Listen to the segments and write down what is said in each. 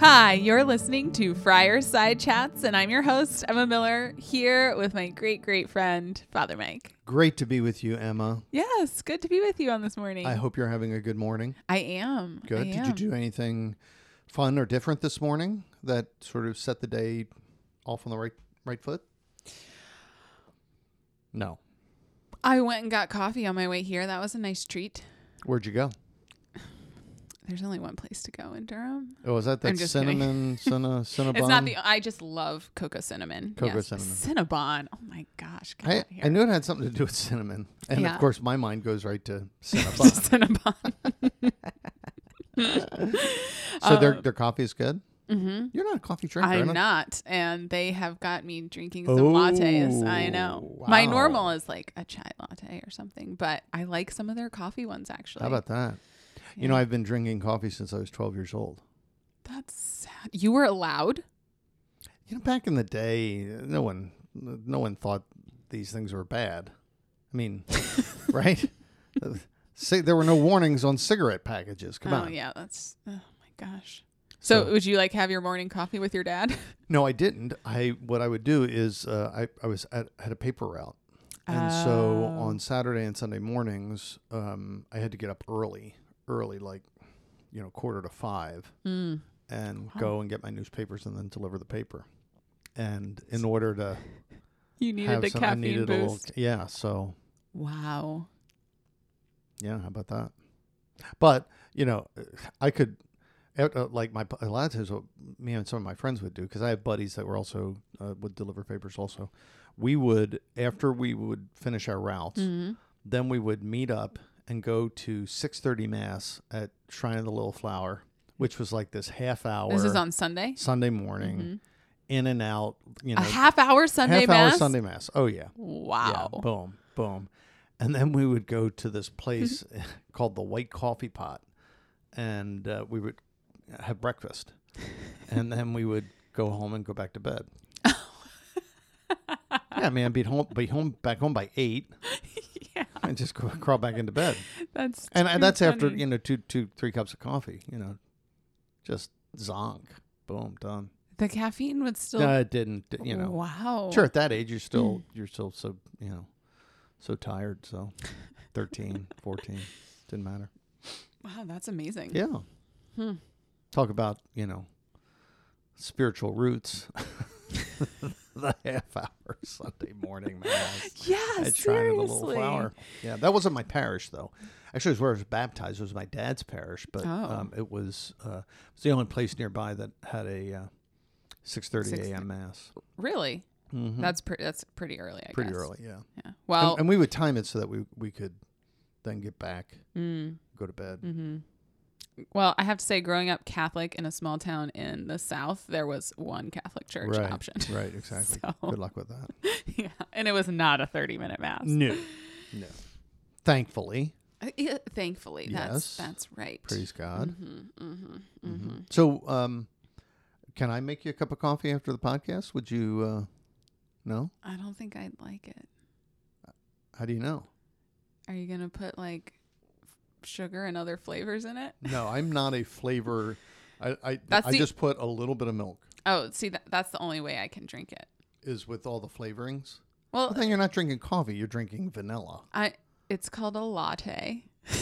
Hi, you're listening to Friar Side Chats, and I'm your host, Emma Miller, here with my great, great friend, Father Mike. Great to be with you, Emma. Yes, good to be with you on this morning. I hope you're having a good morning. I am. Good. I Did you do anything fun or different this morning that sort of set the day off on the right right foot? No. I went and got coffee on my way here. That was a nice treat. Where'd you go? There's only one place to go in Durham. Oh, is that that cinnamon cinna, cinnabon? It's not the. I just love cocoa cinnamon. Cocoa yes. cinnamon. Cinnabon. Oh my gosh. Get I, out here. I knew it had something to do with cinnamon, and Yeah. of course my mind goes right to cinnabon. Cinnabon. so their Um, their coffee is good. mm-hmm. You're not a coffee drinker. I'm not, and they have got me drinking some lattes. I know. Oh, My normal is like a chai latte or something, but I like some of their coffee ones actually. How about that? You know, I've been drinking coffee since I was 12 years old. that's sad. You were allowed. You know, back in the day, no one, no one thought these things were bad. I mean, right? Say there were no warnings on cigarette packages. Come on. oh on. yeah, that's. Oh my gosh. So, So- would you like have your morning coffee with your dad? No, I didn't. I what I would do is uh, I I was at, had a paper route, and so Oh. on Saturday and Sunday mornings, um, I had to get up early, early like, you know, quarter to five, Mm. and Wow. go and get my newspapers and then deliver the paper. And in order to You needed a some, caffeine needed a little, boost. yeah. So Wow. Yeah, how about that? But you know, I could, uh, uh, like my a lot of times what me and some of my friends would do because I have buddies that were also uh, would deliver papers. Also, we would after we would finish our routes, Mhm. then we would meet up and go to six thirty mass at Shrine of the Little Flower, which was like this half hour. This is on Sunday. Sunday morning, Mhm. in and out. You know, a half hour Sunday half mass. hour Sunday mass. Oh yeah. Wow. Yeah, boom, boom. And then we would go to this place called the White Coffee Pot, and uh, we would have breakfast, and then we would go home and go back to bed. yeah, man, be home, be home, back home by eight, and just crawl back into bed. that's And that's after you know two, two, three cups of coffee. You know, just zonk, boom, done. the caffeine would still. No, it didn't. You know, Wow. Sure, at that age, you're Mm. still you're still so you know so tired. So 13, 14, didn't matter. Wow, that's amazing. Yeah. Hmm. Talk about you know spiritual roots. the half hour Sunday morning mass Yeah, Shrine the Little. Flower. Yeah, that wasn't my parish though. Actually, it was where I was baptized. It was my dad's parish, but Oh. um, it was uh, it was the only place nearby that had a uh, six thirty 6:30. a.m. mass. Really? Mm-hmm. That's pretty. That's pretty early. I pretty guess. early. Yeah. Yeah. Well. and, and we would time it so that we we could then get back, mm, go to bed. hmm Well, I have to say, growing up Catholic in a small town in the South, there was one Catholic church right, option. right, exactly. So, Good luck with that. yeah, and it was not a thirty-minute mass. No, no. Thankfully, Uh, yeah, thankfully, that's Yes. that's right. praise God. Mm-hmm, mm-hmm, Mhm. mm-hmm. So, um, can I make you a cup of coffee after the podcast? Would you? Uh, no. I don't think I'd like it. How do you know? Are you gonna put like sugar and other flavors in it? No, I'm not a flavor. I I, I the- just put a little bit of milk. Oh, see, that that's the only way I can drink it. Is with all the flavorings. Well, Well, then you're not drinking coffee. You're drinking vanilla. I it's called a latte.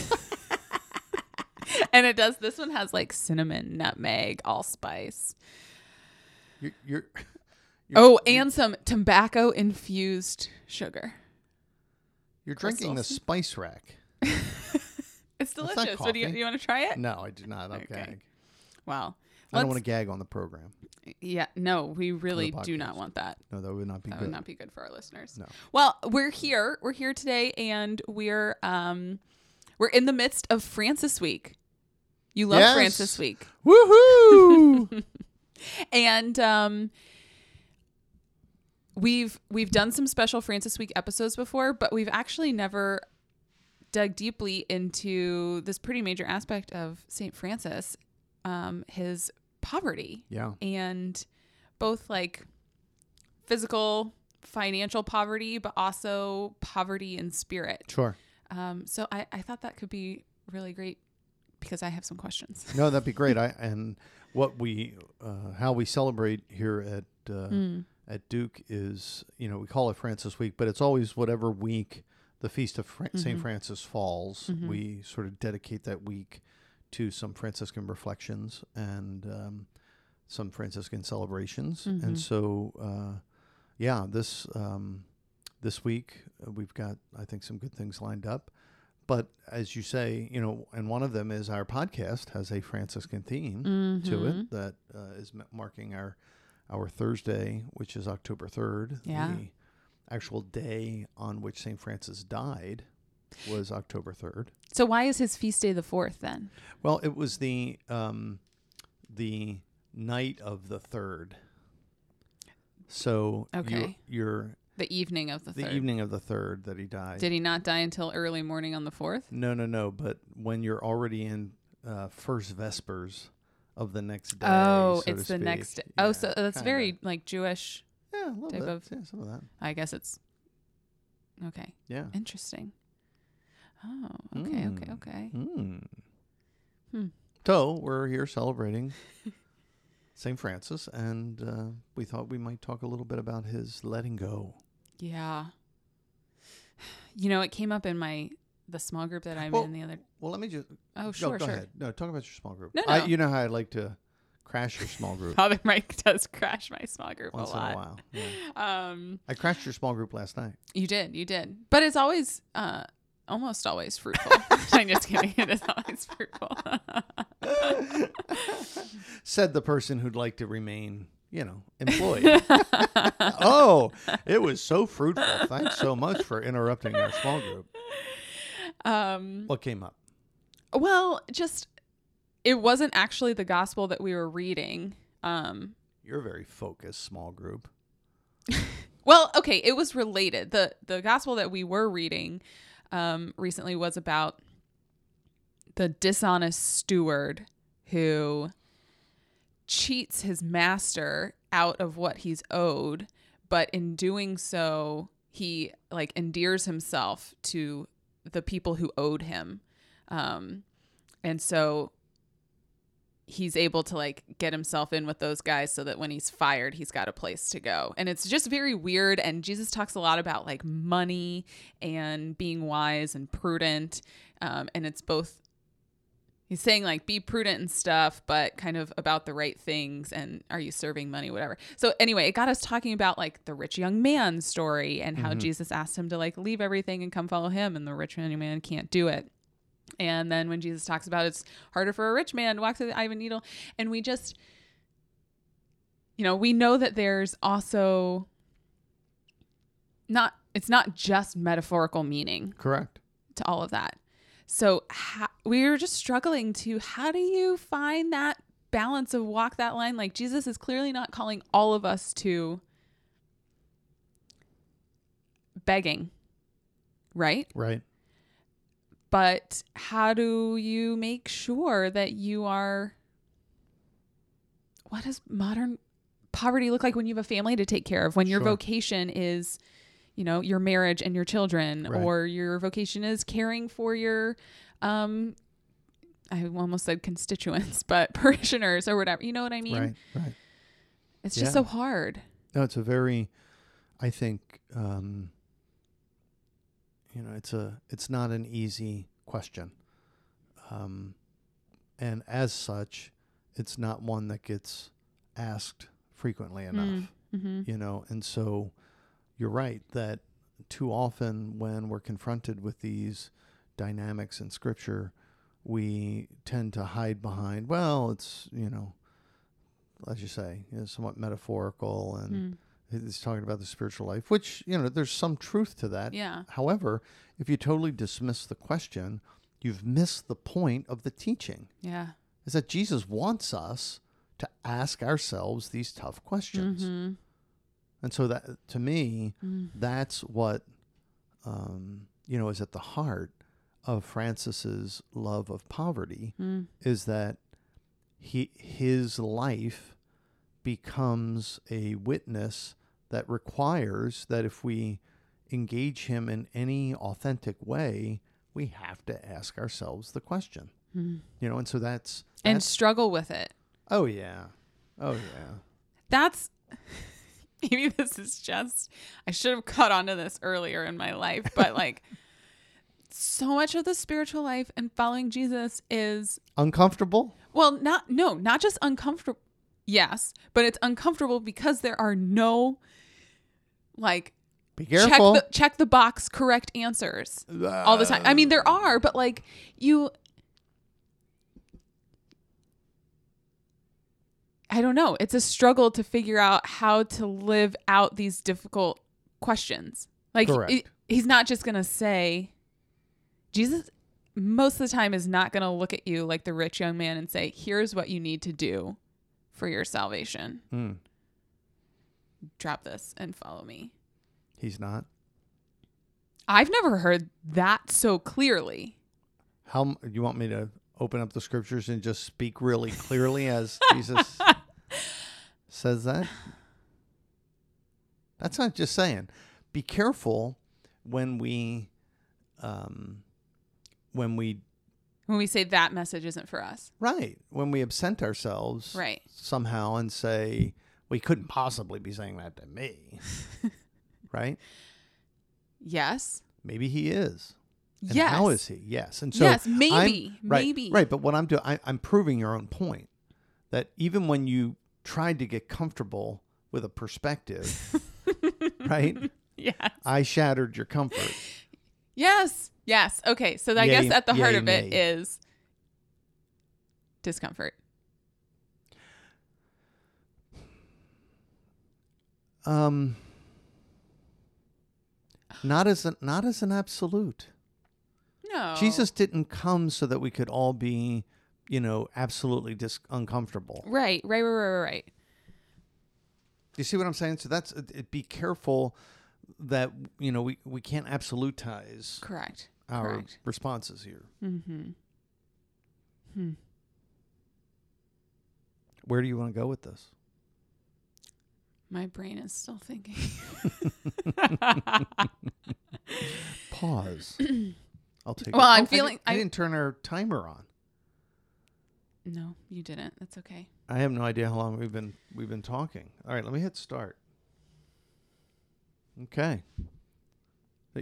and it does this one has like cinnamon, nutmeg, allspice. You're. you're, you're Oh, you're- and some tobacco infused sugar. you're drinking the spice rack. It's delicious. What do you you want to try it? No, I do not. I'll Okay. gag. Wow. I don't want to gag on the program. Yeah, no, we really do not want that. No, that would not be That good. would not be good for our listeners. No. Well, we're here. We're here today, and we're um, we're in the midst of Francis Week. You love Yes. Francis Week, Woohoo! and um, we've we've done some special Francis Week episodes before, but we've actually never dug deeply into this pretty major aspect of Saint Francis, um, his poverty yeah. and both like physical financial poverty but also poverty in spirit Sure. um, so I, I thought that could be really great because i have some questions No, that'd be great. I and what we uh, how we celebrate here at uh, Mm. at Duke is you know we call it Francis Week, but it's always whatever week the feast of Saint Mhm. Francis falls. Mhm. We sort of dedicate that week to some Franciscan reflections and um, some Franciscan celebrations, Mhm. and so uh, yeah, this um, this week uh, we've got I think some good things lined up. But as you say, you know, and one of them is our podcast has a Franciscan theme to it that uh, is marking our our Thursday, which is October third. Yeah. The actual day on which Saint Francis died was October third. So why is his feast day the fourth then? Well, it was the um, the night of the third. So you- Okay. you're The evening of the, the third. evening of the third that he died. Did he not die until early morning on the fourth? no, no, no. But when you're already in uh, first vespers of the next day. Oh, so it's the next. speak. Oh, so that's kinda. very like Jewish. Yeah, a little type bit. of- yeah, some of that. I guess it's okay. Yeah. Interesting. Oh, okay, okay, Mm. okay. Mm. Hmm. So we're here celebrating St. Francis, and uh, we thought we might talk a little bit about his letting go. Yeah. You know, it came up in my the small group that I'm Well, in the other. Well, let me just. Oh, no, sure, go sure. ahead. No, talk about your small group. No, I, no. you know how I like to crash your small group Father Mike does crash my small group once a in a while. Yeah. Um, I crashed your small group last night. you did, you did, but it's always, uh, almost always fruitful. I'm just kidding. It is always fruitful. Said the person who'd like to remain, you know, employed. oh, it was so fruitful. Thanks so much for interrupting our small group. um, What came up? well, just it wasn't actually the gospel that we were reading. Um, You're a very focused small group. Well, okay, it was related. the The gospel that we were reading um, recently was about the dishonest steward who cheats his master out of what he's owed, but in doing so, he like endears himself to the people who owed him, um, and so he's able to like get himself in with those guys so that when he's fired he's got a place to go. And it's just very weird and jesus talks a lot about like money and being wise and prudent um, and it's both he's saying like be prudent and stuff but kind of about the right things and are you serving money whatever. So anyway it got us talking about like the rich young man story and how Mhm. jesus asked him to like leave everything and come follow him and the rich young man can't do it and then when Jesus talks about it's harder for a rich man to walk through the eye of a needle, and we just, you know, we know that there's also not, it's not just metaphorical meaning Correct. to all of that. So ha- we were just struggling to how do you find that balance of walk that line? Like Jesus is clearly not calling all of us to begging, right? Right. But how do you make sure that you are what does modern poverty look like when you have a family to take care of when your Sure. vocation is you know your marriage and your children Right. or your vocation is caring for your um i almost said constituents but parishioners or whatever you know what i mean right. Right. it's just so hard No, it's a very, I think, um, you know, it's a, it's not an easy question, um, and as such, it's not one that gets asked frequently enough. mm-hmm. You know, and so you're right that too often when we're confronted with these dynamics in Scripture, we tend to hide behind, well, it's you know, as you say, know, somewhat metaphorical and Mm. He's talking about the spiritual life, which, you know, there's some truth to that. yeah However, if you totally dismiss the question, you've missed the point of the teaching. yeah Is that Jesus wants us to ask ourselves these tough questions. Mhm. And so that to me, Mm. that's what um, you know is at the heart of Francis's love of poverty Mm. is that he his life becomes a witness that requires that if we engage him in any authentic way, we have to ask ourselves the question. Mm. You know, and so that's, and struggle with it Oh yeah. Oh yeah. That's maybe this is just I should have caught onto this earlier in my life, but like so much of the spiritual life and following Jesus is Uncomfortable? well, not no, not just uncomfortable. Yes, but it's uncomfortable because there are no like Be careful. check the check the box correct answers all the time. I mean, there are, but like you I don't know. It's a struggle to figure out how to live out these difficult questions. Like he- he's not just going to say Jesus most of the time is not going to look at you like the rich young man and say, "Here's what you need to do for your salvation. Hmm. Drop this and follow me." He's not. I've never heard that so clearly. How you want me to open up the scriptures and just speak really clearly as Jesus says that? That's not just saying. Be careful when we um when we When we say that message isn't for us. right, when we absent ourselves Right. somehow and say we couldn't possibly be saying that to me. right? Yes. Maybe he is. And yes. How is he? Yes. And so yes, I'm- maybe. right, maybe. Right. But what I'm doing, I, I'm proving your own point that even when you tried to get comfortable with a perspective, right, Yes. I shattered your comfort. Yes. Yes. Okay. So I Yay- guess at the heart yay, of it is discomfort. Um, not as an not as an absolute. No. Jesus didn't come so that we could all be, you know, absolutely dis- uncomfortable. Right. Right. Right. Right. Right. You see what I'm saying? So that's it, it- be careful that you know we we can't absolutize Correct. Our Correct. responses here. Mm-hmm. Hmm. Where do you want to go with this? My brain is still thinking. Pause. I'll take. Well, it. I'm I feeling- didn't- I, I- didn't turn our timer on. no, you didn't. That's okay. I have no idea how long we've been we've been talking. All right, let me hit start. Okay.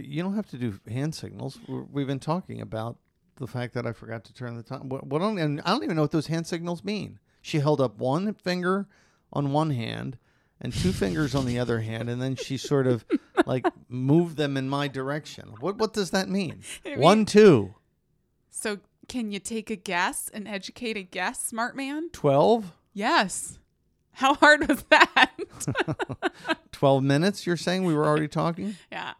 You don't have to do hand signals. We're- We've been talking about the fact that I forgot to turn the time. What, what and I don't even know what those hand signals mean. She held up one finger on one hand and two fingers on the other hand, and then she sort of like moved them in my direction. What what does that mean? It One, two, So, can you take a guess and educate a guess, smart man? twelve, Yes. How hard was that? twelve minutes. You're saying we were already talking? yeah.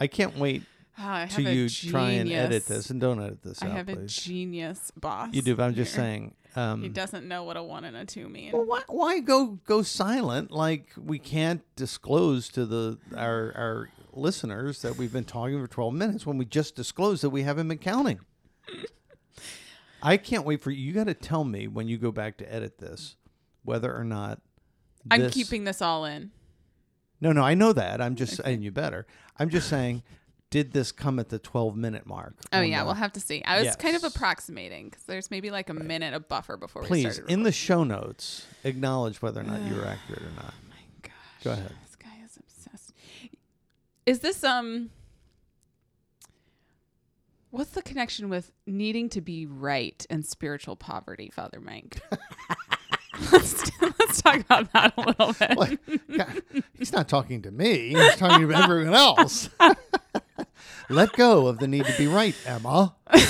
I can't wait Ah, I to a you try and edit this, and don't edit this I out, have a please. genius boss. You do, but I'm just saying. Um, He doesn't know what a one and a two mean. Well, why, why go go silent? Like we can't disclose to the our our listeners that we've been talking for 12 minutes when we just disclosed that we haven't been counting. I can't wait for you. You got to tell me when you go back to edit this whether or not I'm this- keeping this all in. No, no, I know that. I'm just saying you better. I'm just saying did this come at the 12 minute mark? Oh yeah, we'll have to see. I was kind of approximating because there's maybe like a minute of buffer before we Please, started. in the show notes, acknowledge whether or not you were accurate or not. my gosh. Go ahead. This guy is obsessed. Is this um What's the connection with needing to be right and spiritual poverty, Father Mike? let's, let's talk about that a little bit. God, He's not talking to me. He's talking to everyone else. Let go of the need to be right, Emma. no,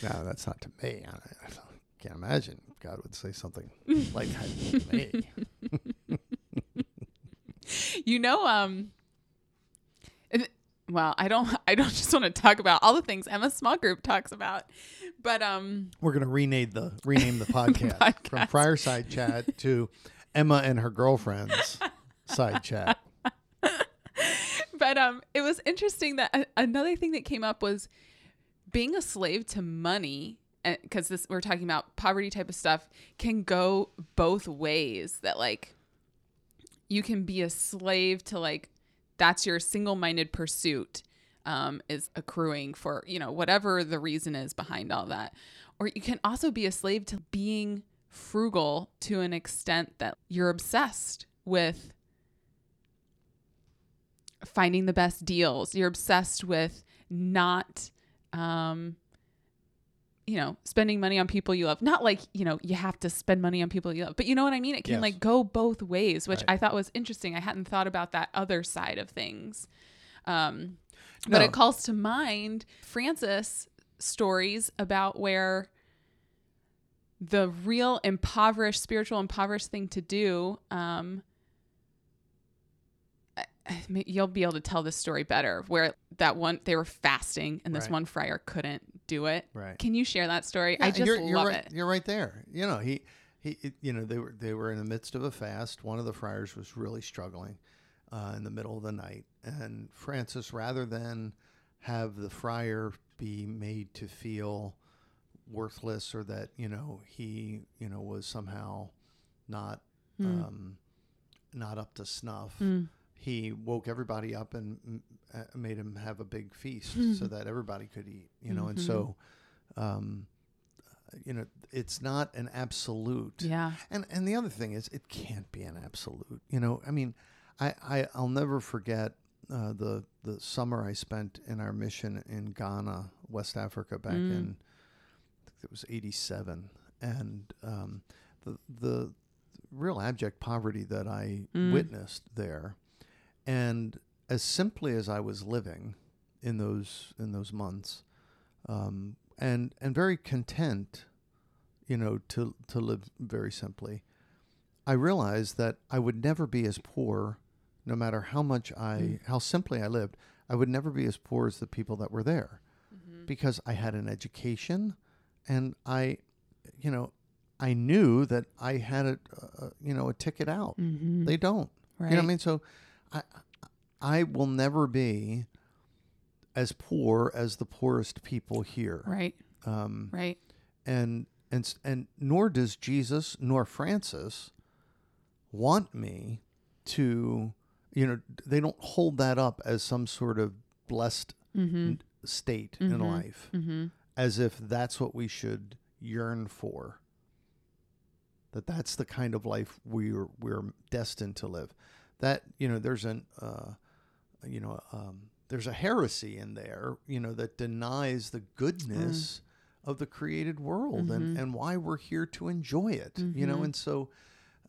that's not to me. I, I can't imagine God would say something like that to me. You know, um well, I don't I don't just want to talk about all the things Emma Small Group talks about. But um We're gonna rename the rename the podcast, from Podcast. Fireside Chat to Emma and her girlfriends side chat. but um it was interesting that a- another thing that came up was being a slave to money because this we're talking about poverty type of stuff can go both ways that like you can be a slave to like that's your single-minded pursuit um, is accruing for you know whatever the reason is behind all that. Or you can also be a slave to being frugal to an extent that you're obsessed with finding the best deals. You're obsessed with not um you know spending money on people you love. Not like you know you have to spend money on people you love but you know what i mean? It can Yes. like go both ways which Right. i thought was interesting. I hadn't thought about that other side of things. Um but No. it calls to mind francis stories about where the real impoverished spiritual impoverished thing to do um I- I mean, you'll be able to tell this story better where that one they were fasting and this Right. one friar couldn't do it Right. can you share that story i just you're, you're love right, it You're right there. You know, he, he, you know, they were they were in the midst of a fast. One of the friars was really struggling uh, in the middle of the night, and Francis, rather than have the friar be made to feel worthless or that you know he you know was somehow not Hmm. um, not up to snuff. Mm. He woke everybody up and mm, uh, made him have a big feast so that everybody could eat. You know, and Mhm. so um, you know, it's not an absolute. yeah And and the other thing is, it can't be an absolute. You know, I mean, I, I I'll never forget uh, the the summer I spent in our mission in Ghana, West Africa, back Mm. in I think it was '87, and um, the the real abject poverty that I Mm. witnessed there, and as simply as I was living in those in those months, um, and and very content, you know, to to live very simply. I realized that I would never be as poor, no matter how much I Mm. how simply I lived. I would never be as poor as the people that were there, because I had an education, and I, you know, I knew that I had a, a you know a ticket out. mm-hmm. They don't. right You know what I mean? So I I will never be as poor as the poorest people here. right Um, right and and and nor does Jesus nor Francis want me to you know they don't hold that up as some sort of blessed mm-hmm. state in Mhm. life Mm-hmm. as if that's what we should yearn for that that's the kind of life we're we're destined to live that you know there's an uh, you know um, there's a heresy in there you know that denies the goodness of the created world and Mhm. and why we're here to enjoy it you know Mhm. and so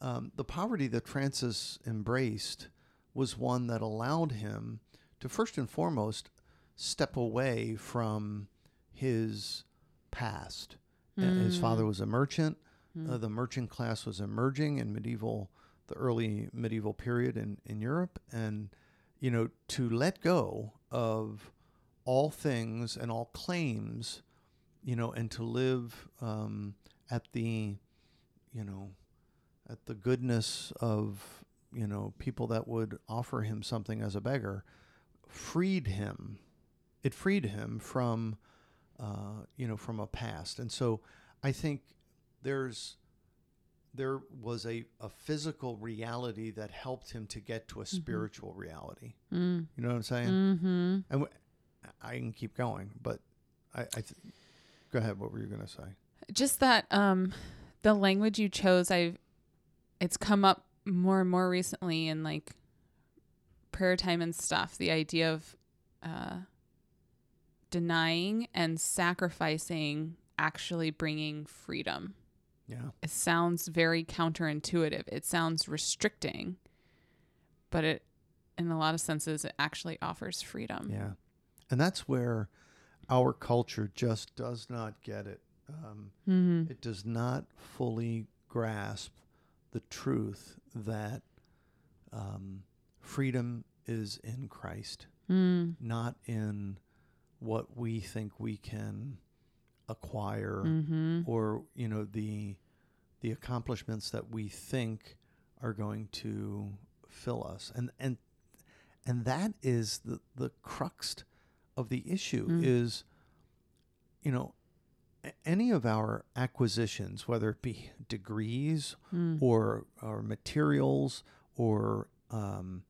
um, the poverty that Francis embraced was one that allowed him to first and foremost step away from his past. Uh, His father was a merchant. Uh, the merchant class was emerging in medieval, the early medieval period in, in Europe. And, you know, to let go of all things and all claims, you know, and to live um, at the, you know, at the goodness of, you know, people that would offer him something as a beggar, freed him. It freed him from, uh, you know, from a past. And so I think there's there was a, a physical reality that helped him to get to a spiritual reality. Mm. You know what I'm saying? Mm-hmm. And w- I can keep going, but I, I th- go ahead. What were you going to say? just that um the language you chose i've it's come up more and more recently in like prayer time and stuff the idea of uh denying and sacrificing actually bringing freedom Yeah. it sounds very counterintuitive it sounds restricting but it in a lot of senses it actually offers freedom Yeah. And that's where our culture just does not get it. Um, mm-hmm. it does not fully grasp the truth that um, freedom is in Christ, mm. not in what we think we can acquire mm-hmm. or you know the the accomplishments that we think are going to fill us and and and that is the the crux of the issue Mm. is you know any of our acquisitions whether it be degrees mm. or or materials or um,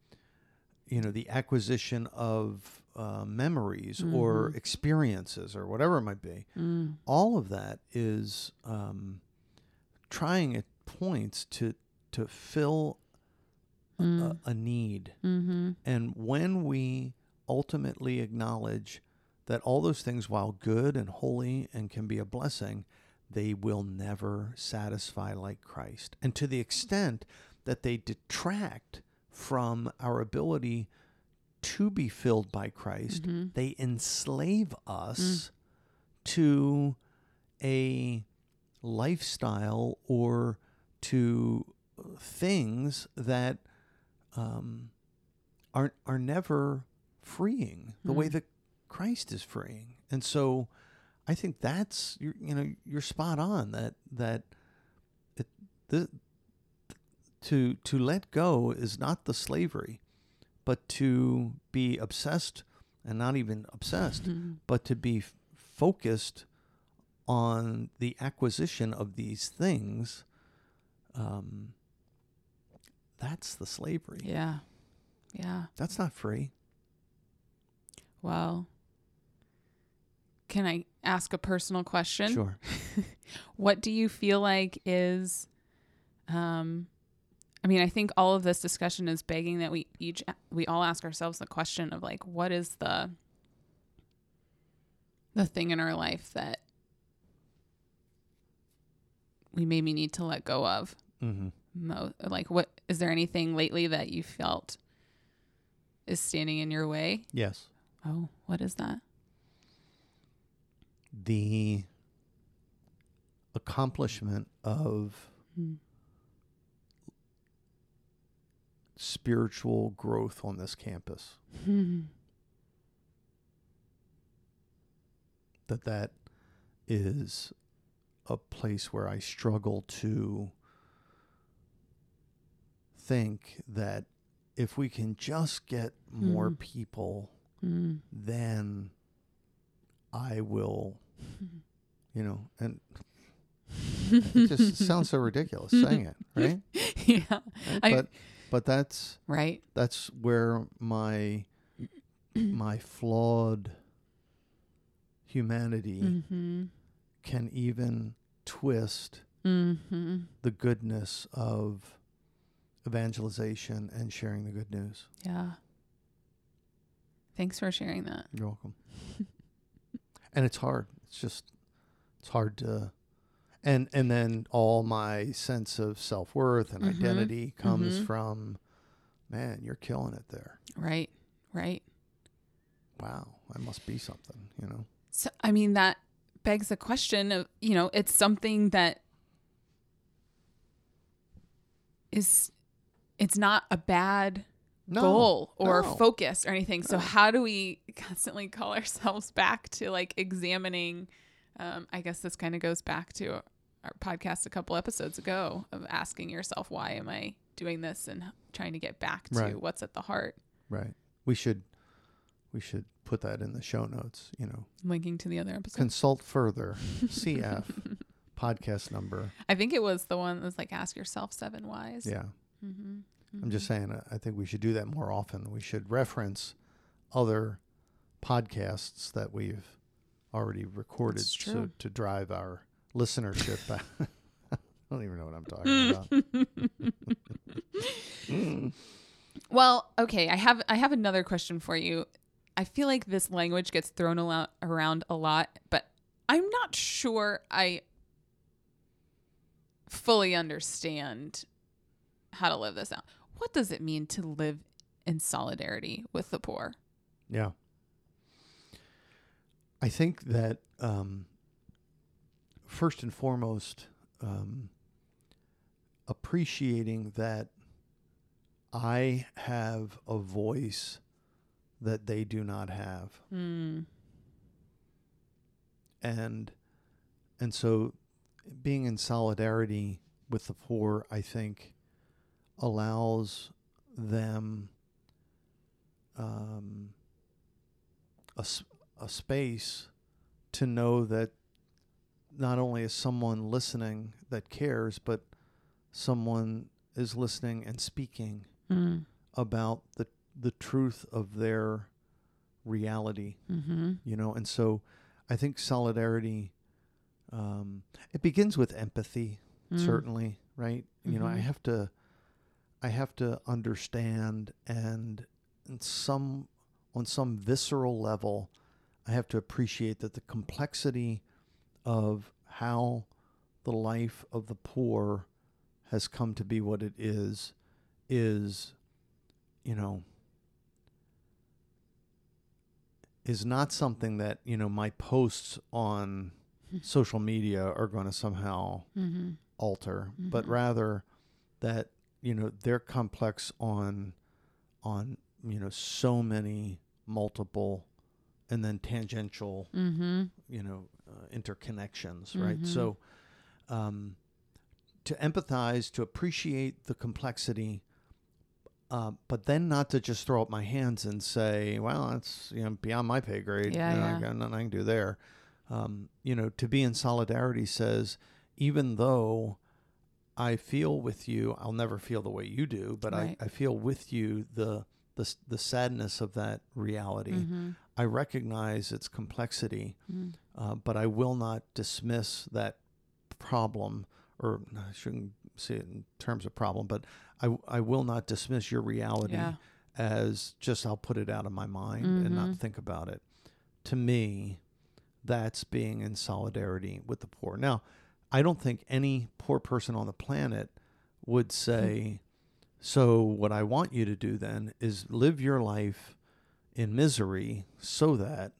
you know the acquisition of uh, memories or Mhm. experiences or whatever it might be Mm. all of that is um, trying at points to to fill Mm. a, a need Mm-hmm. and when we ultimately acknowledge that all those things while good and holy and can be a blessing they will never satisfy like Christ and to the extent that they detract from our ability to be filled by Christ Mm-hmm. they enslave us to a lifestyle or to things that um, are are never freeing the way Mm. that Christ is freeing. And so I think that's you you know you're spot on that that it the to to let go is not the slavery but to be obsessed and not even obsessed Mm-hmm. but to be f- focused on the acquisition of these things um that's the slavery Yeah. Yeah. that's not free Well, can I ask a personal question? sure. What do you feel like is um I mean, I think all of this discussion is begging that we each we all ask ourselves the question of like what is the the thing in our life that we maybe need to let go of? Mm-hmm. mo- like what is there anything lately that you felt is standing in your way? Yes. Oh what is that the accomplishment of Hmm. spiritual growth on this campus that that is a place where I struggle to think that if we can just get more Mhm. people, Mm. then I will, you know, and it just sounds so ridiculous saying it, right? yeah Right? I- but but that's right that's where my my flawed humanity mm-hmm. can even twist Mm-hmm. the goodness of evangelization and sharing the good news. yeah thanks for sharing that You're welcome. and it's hard. It's just it's hard to and and then all my sense of self-worth and Mhm. identity comes Mhm. from man, you're killing it there. right right Wow, I must be something, you know. So, I mean, that begs the question of, you know, it's something that is, it's not a bad No, goal or no. focus or anything. So, how do we constantly call ourselves back to like examining? Um, I guess this kind of goes back to our podcast a couple episodes ago of asking yourself, why am I doing this and trying to get back to Right. what's at the heart, Right. We should we should put that in the show notes, you know. linking to the other episode. Consult further. CF podcast number. I think it was the one that was like, ask yourself seven whys. Yeah. Mm-hmm. I'm just saying uh, I think we should do that more often. We should reference other podcasts that we've already recorded so to drive our listenership. I don't even know what I'm talking about. Well, okay, I have I have another question for you. I feel like this language gets thrown a lot, around a lot, but I'm not sure I fully understand how to live this out. What does it mean to live in solidarity with the poor? Yeah. I think that um, first and foremost, um, appreciating that I have a voice that they do not have. Mm. And and so being in solidarity with the poor, I think, allows them um, a, a space to know that not only is someone listening that cares, but someone is listening and speaking Mm. about the the truth of their reality Mm-hmm. you know and so i think solidarity um, it begins with empathy Mm. certainly right you know i Mhm. have to i have to understand and some on some visceral level i have to appreciate that the complexity of how the life of the poor has come to be what it is is you know is not something that you know my posts on social media are going to somehow Mm-hmm. alter, but Mhm. rather that you know they're complex on on you know so many multiple and then tangential Mm-hmm. you know uh, interconnections, right? Mhm. So um, to empathize, to appreciate the complexity. Uh, but then not to just throw up my hands and say, "Well, that's you know beyond my pay grade. Yeah, you know, yeah. I got nothing I can do there." Um, you know, to be in solidarity says, even though I feel with you, I'll never feel the way you do, but Right. I, I feel with you the the the sadness of that reality. Mm-hmm. I recognize its complexity, Mm. uh, but I will not dismiss that problem, or no, I shouldn't say it in terms of problem, but I, I will not dismiss your reality Yeah. as just I'll put it out of my mind and not Mhm. think about it. To me, that's being in solidarity with the poor. Now, I don't think any poor person on the planet would say, so what I want you to do then is live your life in misery so that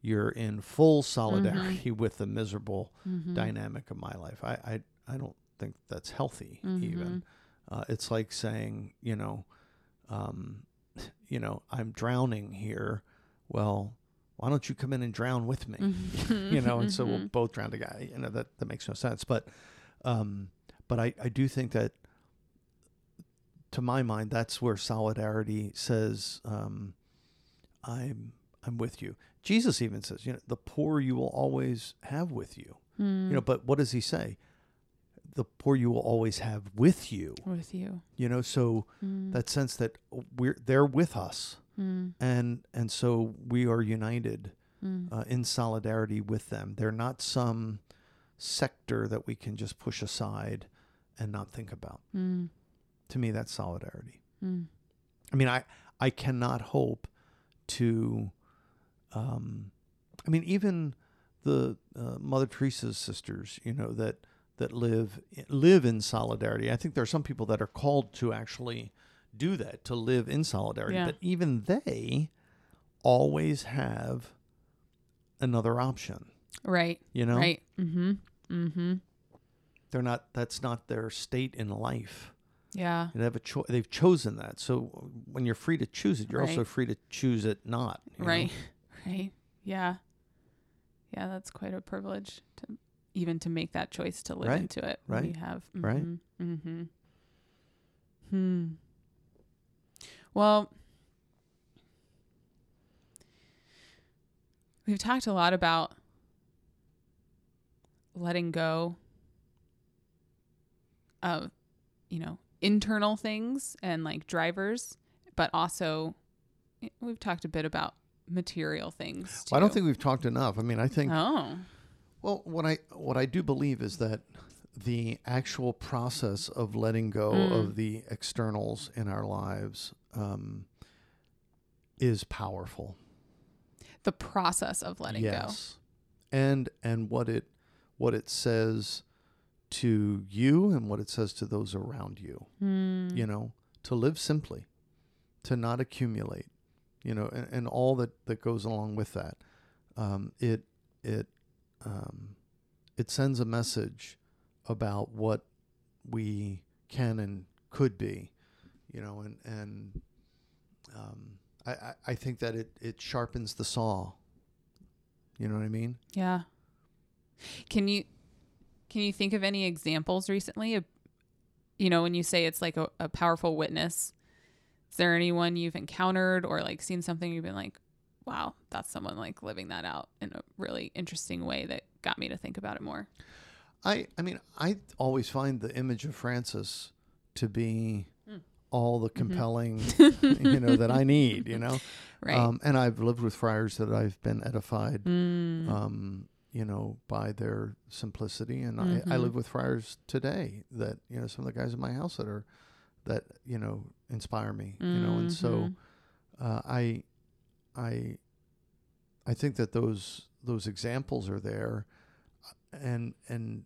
you're in full solidarity with the miserable Mm-hmm. dynamic of my life. I, I, I don't think that's healthy Mhm. even. Uh, it's like saying, you know, um, you know, I'm drowning here. Well, why don't you come in and drown with me? Mm-hmm. you know, and so we'll both drown together. You know, that, that makes no sense. But, um, but I, I do think that to my mind, that's where solidarity says, um, I'm, I'm with you. Jesus even says, you know, the poor you will always have with you. Mm. You know, but what does he say? The poor you will always have with you. with you. You know, so Mm. that sense that we're they're with us, Mm. and and so we are united Mm. uh, in solidarity with them. They're not some sector that we can just push aside and not think about. Mm. To me, that's solidarity. Mm. I mean, I I cannot hope to. Um, I mean, even the uh, Mother Teresa's sisters, you know, that that live live in solidarity. I think there are some people that are called to actually do that, to live in solidarity. Yeah. But even they always have another option. Right. You know, Right. Mm-hmm. Mm-hmm. they're not. That's not their state in life. Yeah. They have a cho- They've chosen that. So when you're free to choose it, you're also free to choose it not. you know? Right. Right. Yeah. Yeah, that's quite a privilege to even to make that choice to live Right. into it. Right. You have. Right. Mm-hmm. mm-hmm. Hmm. Well, we've talked a lot about letting go of, you know, internal things and like drivers, but also eh, we've talked a bit about material things. Too. Well, I don't think we've talked enough. I mean, I think Oh. well, what I what I do believe is that the actual process of letting go Mm. of the externals in our lives um, is powerful. The process of letting yes, and and what it what it says to you and what it says to those around you. Mm. you know, to live simply, to not accumulate, you know, and, and all that, that goes along with that. Um, it it um, it sends a message about what we can and could be, you know, and and um, I, I I think that it it sharpens the saw. You know what I mean? Yeah. Can you can you think of any examples recently of you know when you say it's like a, a powerful witness? Is there anyone you've encountered or like seen something you've been like, wow, that's someone like living that out in a really interesting way that got me to think about it more. I I mean I always find the image of Francis to be. All the compelling, you know, that I need. You know, Right. um, and I've lived with friars that I've been edified, Mm. um, you know, by their simplicity, and I, I Mhm. live with friars today that you know some of the guys in my house that are that you know inspire me. You know, and so Mhm. uh, I, I, I think that those those examples are there, and and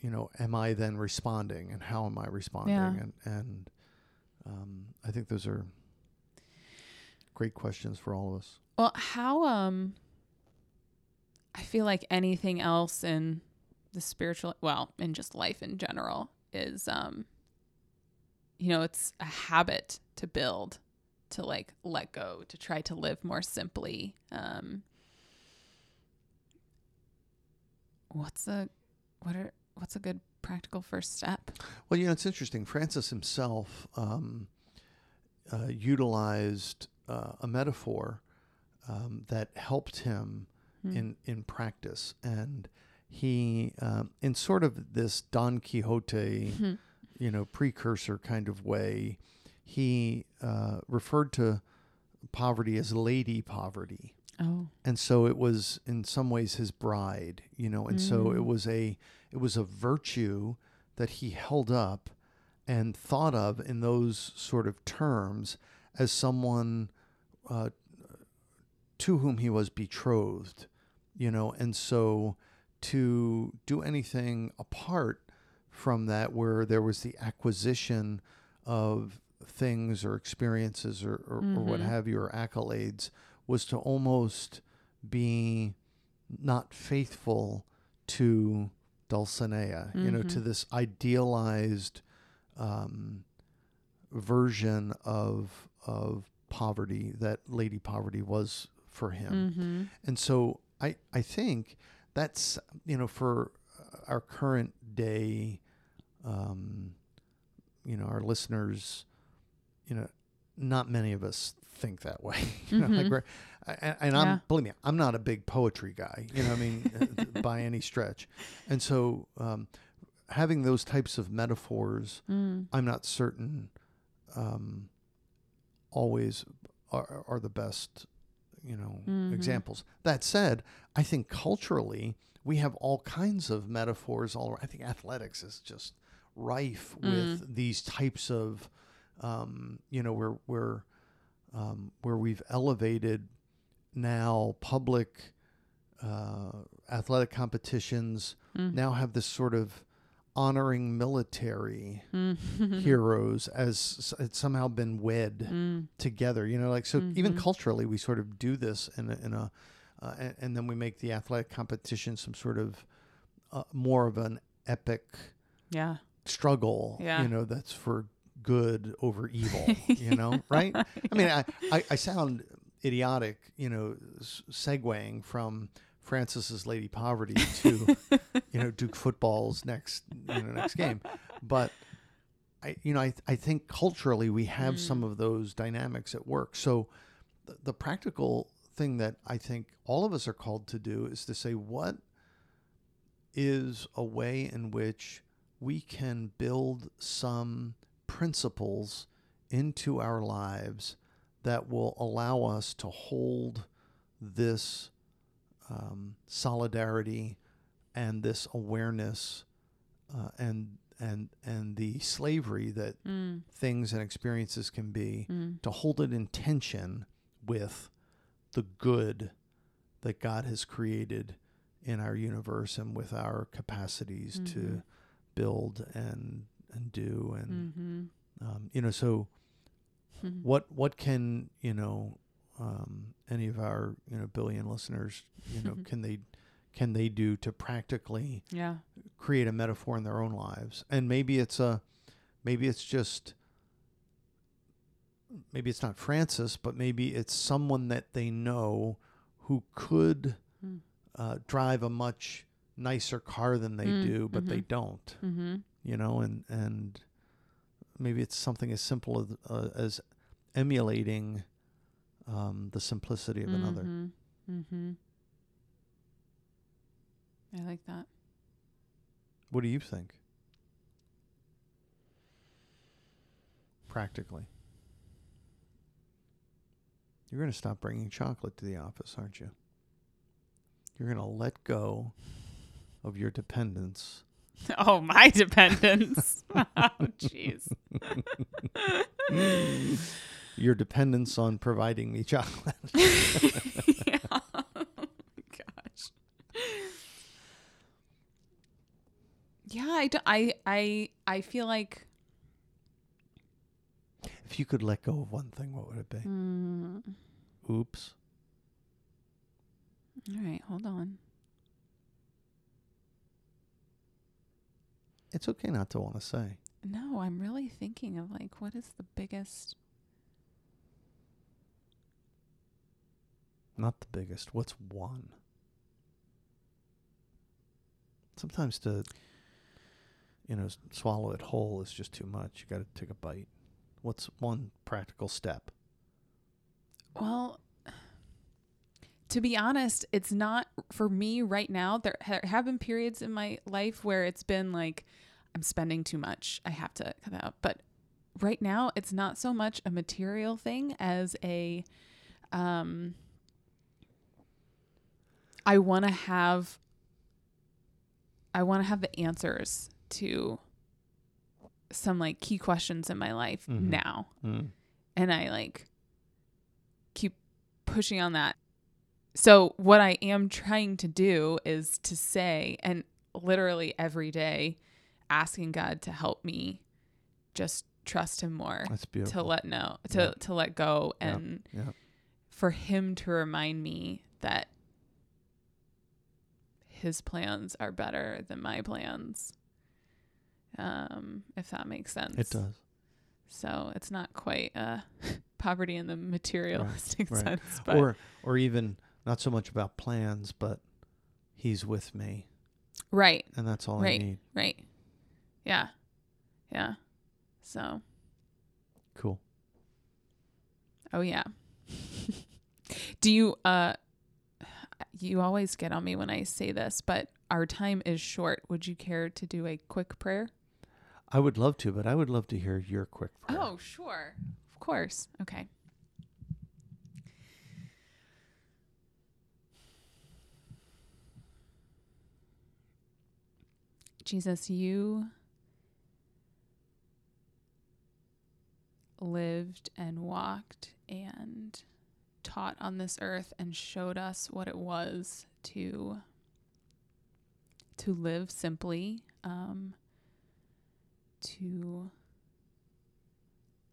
you know, am I then responding, and how am I responding, Yeah. and and um, I think those are great questions for all of us. Well, how um I feel like anything else in the spiritual well, in just life in general is um you know, it's a habit to build, to like let go, to try to live more simply. Um what's a what are what's a good practical first step? Well, you know, it's interesting. Francis himself um, uh, utilized uh, a metaphor um, that helped him Hmm. in in practice, and he, um, in sort of this Don Quixote, Hmm. you know, precursor kind of way, he uh, referred to poverty as lady poverty Oh. and so it was in some ways his bride you know and so it Mm. was a it was a virtue that he held up and thought of in those sort of terms as someone uh, to whom he was betrothed you know and so to do anything apart from that where there was the acquisition of things or experiences or, or, or what Mhm. have you or accolades was to almost be not faithful to Dulcinea, you know, to Mhm. this idealized um, version of of poverty that Lady Poverty was for him. Mhm. And so I I think that's you know for our current day, um, you know, our listeners, you know, not many of us think that way. you know, like And, and I'm believe me, I'm not a big poetry guy. You know, I mean, uh, by any stretch. And so um, having those types of metaphors, Mm. I'm not certain um, always are, are the best, you know, Mhm. examples. That said, I think culturally we have all kinds of metaphors. All I think athletics is just rife with these types of, um, you know, where where um, where we've elevated now public uh, athletic competitions Mm. now have this sort of honoring military Mm. heroes as it's somehow been wed Mm. together. You know, like so even Mhm. culturally we sort of do this in a, in a uh, and, and then we make the athletic competition some sort of uh, more of an epic Yeah. struggle. Yeah. You know, that's for good over evil. you know, right? I mean, I, I, I sound idiotic, you know, segueing from Francis's Lady Poverty to, you know, Duke football's next, you know, next game. But I, you know, I, I think culturally we have some Mm. of those dynamics at work. So the, the practical thing that I think all of us are called to do is to say, what is a way in which we can build some principles into our lives that will allow us to hold this um, solidarity and this awareness uh, and and and the slavery that Mm. things and experiences can be Mm. to hold it in tension with the good that God has created in our universe and with our capacities to Mhm. build and and do and Mhm. um, you know so Mhm. what what can you know um, any of our you know billion listeners you know can they can they do to practically Yeah. create a metaphor in their own lives and maybe it's a maybe it's just maybe it's not francis but maybe it's someone that they know who could Mm. uh, drive a much nicer car than they Mm, do but they mhm. don't Mm-hmm. you know and and maybe it's something as simple as, uh, as emulating um, the simplicity of another Mm-hmm. mm-hmm. I like that. what do you think practically. You're going to stop bringing chocolate to the office, aren't you? You're going to let go of your dependence. Oh, my dependence. oh, jeez. Your dependence on providing me chocolate. yeah. Gosh. Yeah, I, do, I I I feel like if you could let go of one thing, what would it be? mm, Oops. all right, hold on. It's okay not to want to say. No, I'm really thinking of like what is the biggest Not the biggest. What's one? Sometimes to, you know, swallow it whole is just too much. You got to take a bite. What's one practical step? Well, to be honest, it's not for me right now. There have been periods in my life where it's been like I'm spending too much. I have to cut that out. But right now, it's not so much a material thing as a um I want to have I want to have the answers to some like key questions in my life Mhm. now Mm. and I like keep pushing on that. So what I am trying to do is to say and literally every day asking God to help me just trust him more, That's to let know, to Yeah. to let go Yeah. and Yeah. for him to remind me that his plans are better than my plans. Um, if that makes sense. It does. So it's not quite uh, poverty in the materialistic right. sense, but Or or even not so much about plans, but he's with me, right, and that's all Right. I need. right, yeah, yeah. So, Cool. oh yeah. Do you uh, you always get on me when I say this, but our time is short. Would you care to do a quick prayer? I would love to, but I would love to hear your quick prayer. Oh, sure, of course. Okay. Jesus, you lived and walked and taught on this earth and showed us what it was to to live simply, um, to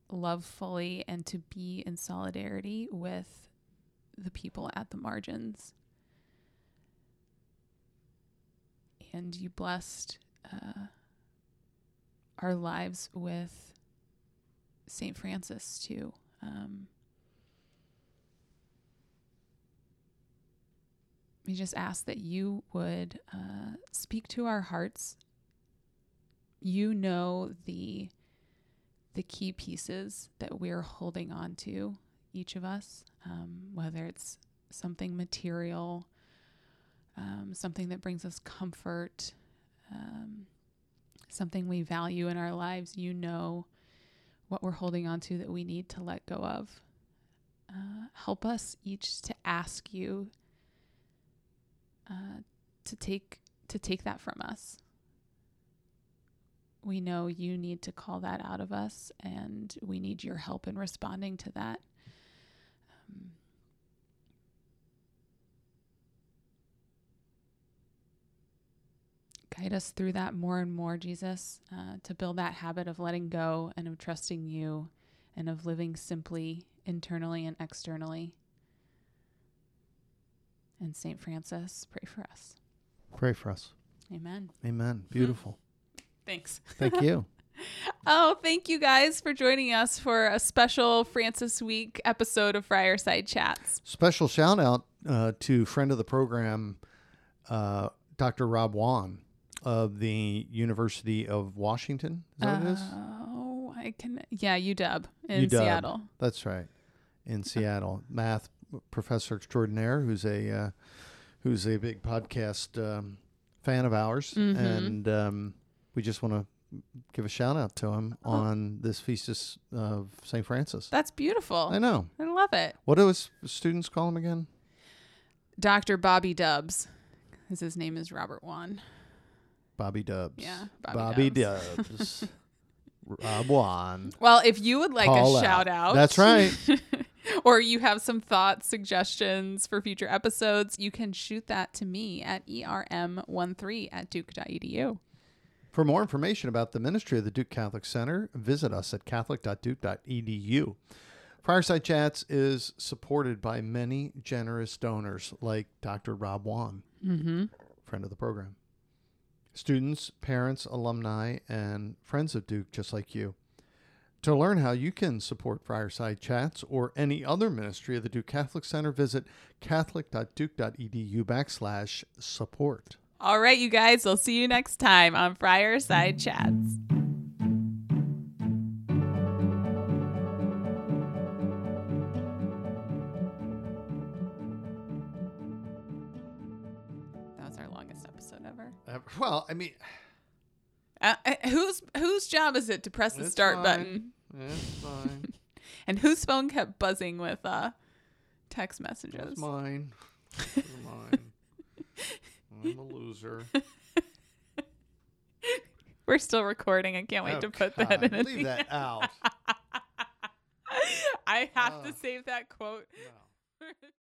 love fully, and to be in solidarity with the people at the margins. And you blessed uh, our lives with St. Francis, too. Um, we just ask that you would uh, speak to our hearts. You know the the key pieces that we're holding on to, each of us, um, whether it's something material, um, something that brings us comfort, um, something we value in our lives. You know what we're holding on to that we need to let go of. Uh, help us each to ask you uh, to take to take that from us. We know you need to call that out of us, and we need your help in responding to that. Um, guide us through that more and more, Jesus, uh, to build that habit of letting go and of trusting you and of living simply internally and externally. And St. Francis, pray for us. Pray for us. Amen. Amen. Beautiful. Thanks. Thank you. Oh, thank you guys for joining us for a special Francis Week episode of Friarside Chats. Special shout out uh, to friend of the program, uh, Dr. Rob Wan of the University of Washington. Is that what it is? Oh, I can. Yeah, UW in UW. Seattle. That's right, in Seattle, math professor extraordinaire, who's a uh, who's a big podcast um, fan of ours, Mhm. and um, we just want to give a shout out to him Oh. on this feast of- St. Francis. That's beautiful. I know. I love it. What do his students call him again? Dr. Bobby Dubs. 'cause His name is Robert Wan. Bobby Dubs. Yeah, Bobby Bobby, Dubs. Dubs. Rob Wan. Well, if you would like Call a out. shout out, That's right. or you have some thoughts, suggestions for future episodes, you can shoot that to me at E erm13 at duke.edu. For more information about the ministry of the Duke Catholic Center, visit us at catholic.duke.edu. Friarside Chats is supported by many generous donors like Dr. Rob Wan, Mm-hmm. friend of the program. Students, parents, alumni, and friends of Duke just like you. To learn how you can support Friarside Chats or any other ministry of the Duke Catholic Center, visit catholic.duke.edu backslash support. All right, you guys, we'll see you next time on Friarside Chats. That was our longest episode ever. Uh, well, I mean, Uh, uh, whose whose job is it to press the It's start fine. button? it's fine. And whose phone kept buzzing with uh, text messages? mine. That's mine. I'm a loser. We're still recording. I can't wait Oh, to put God, that in. Leave that out. I have to save that quote No.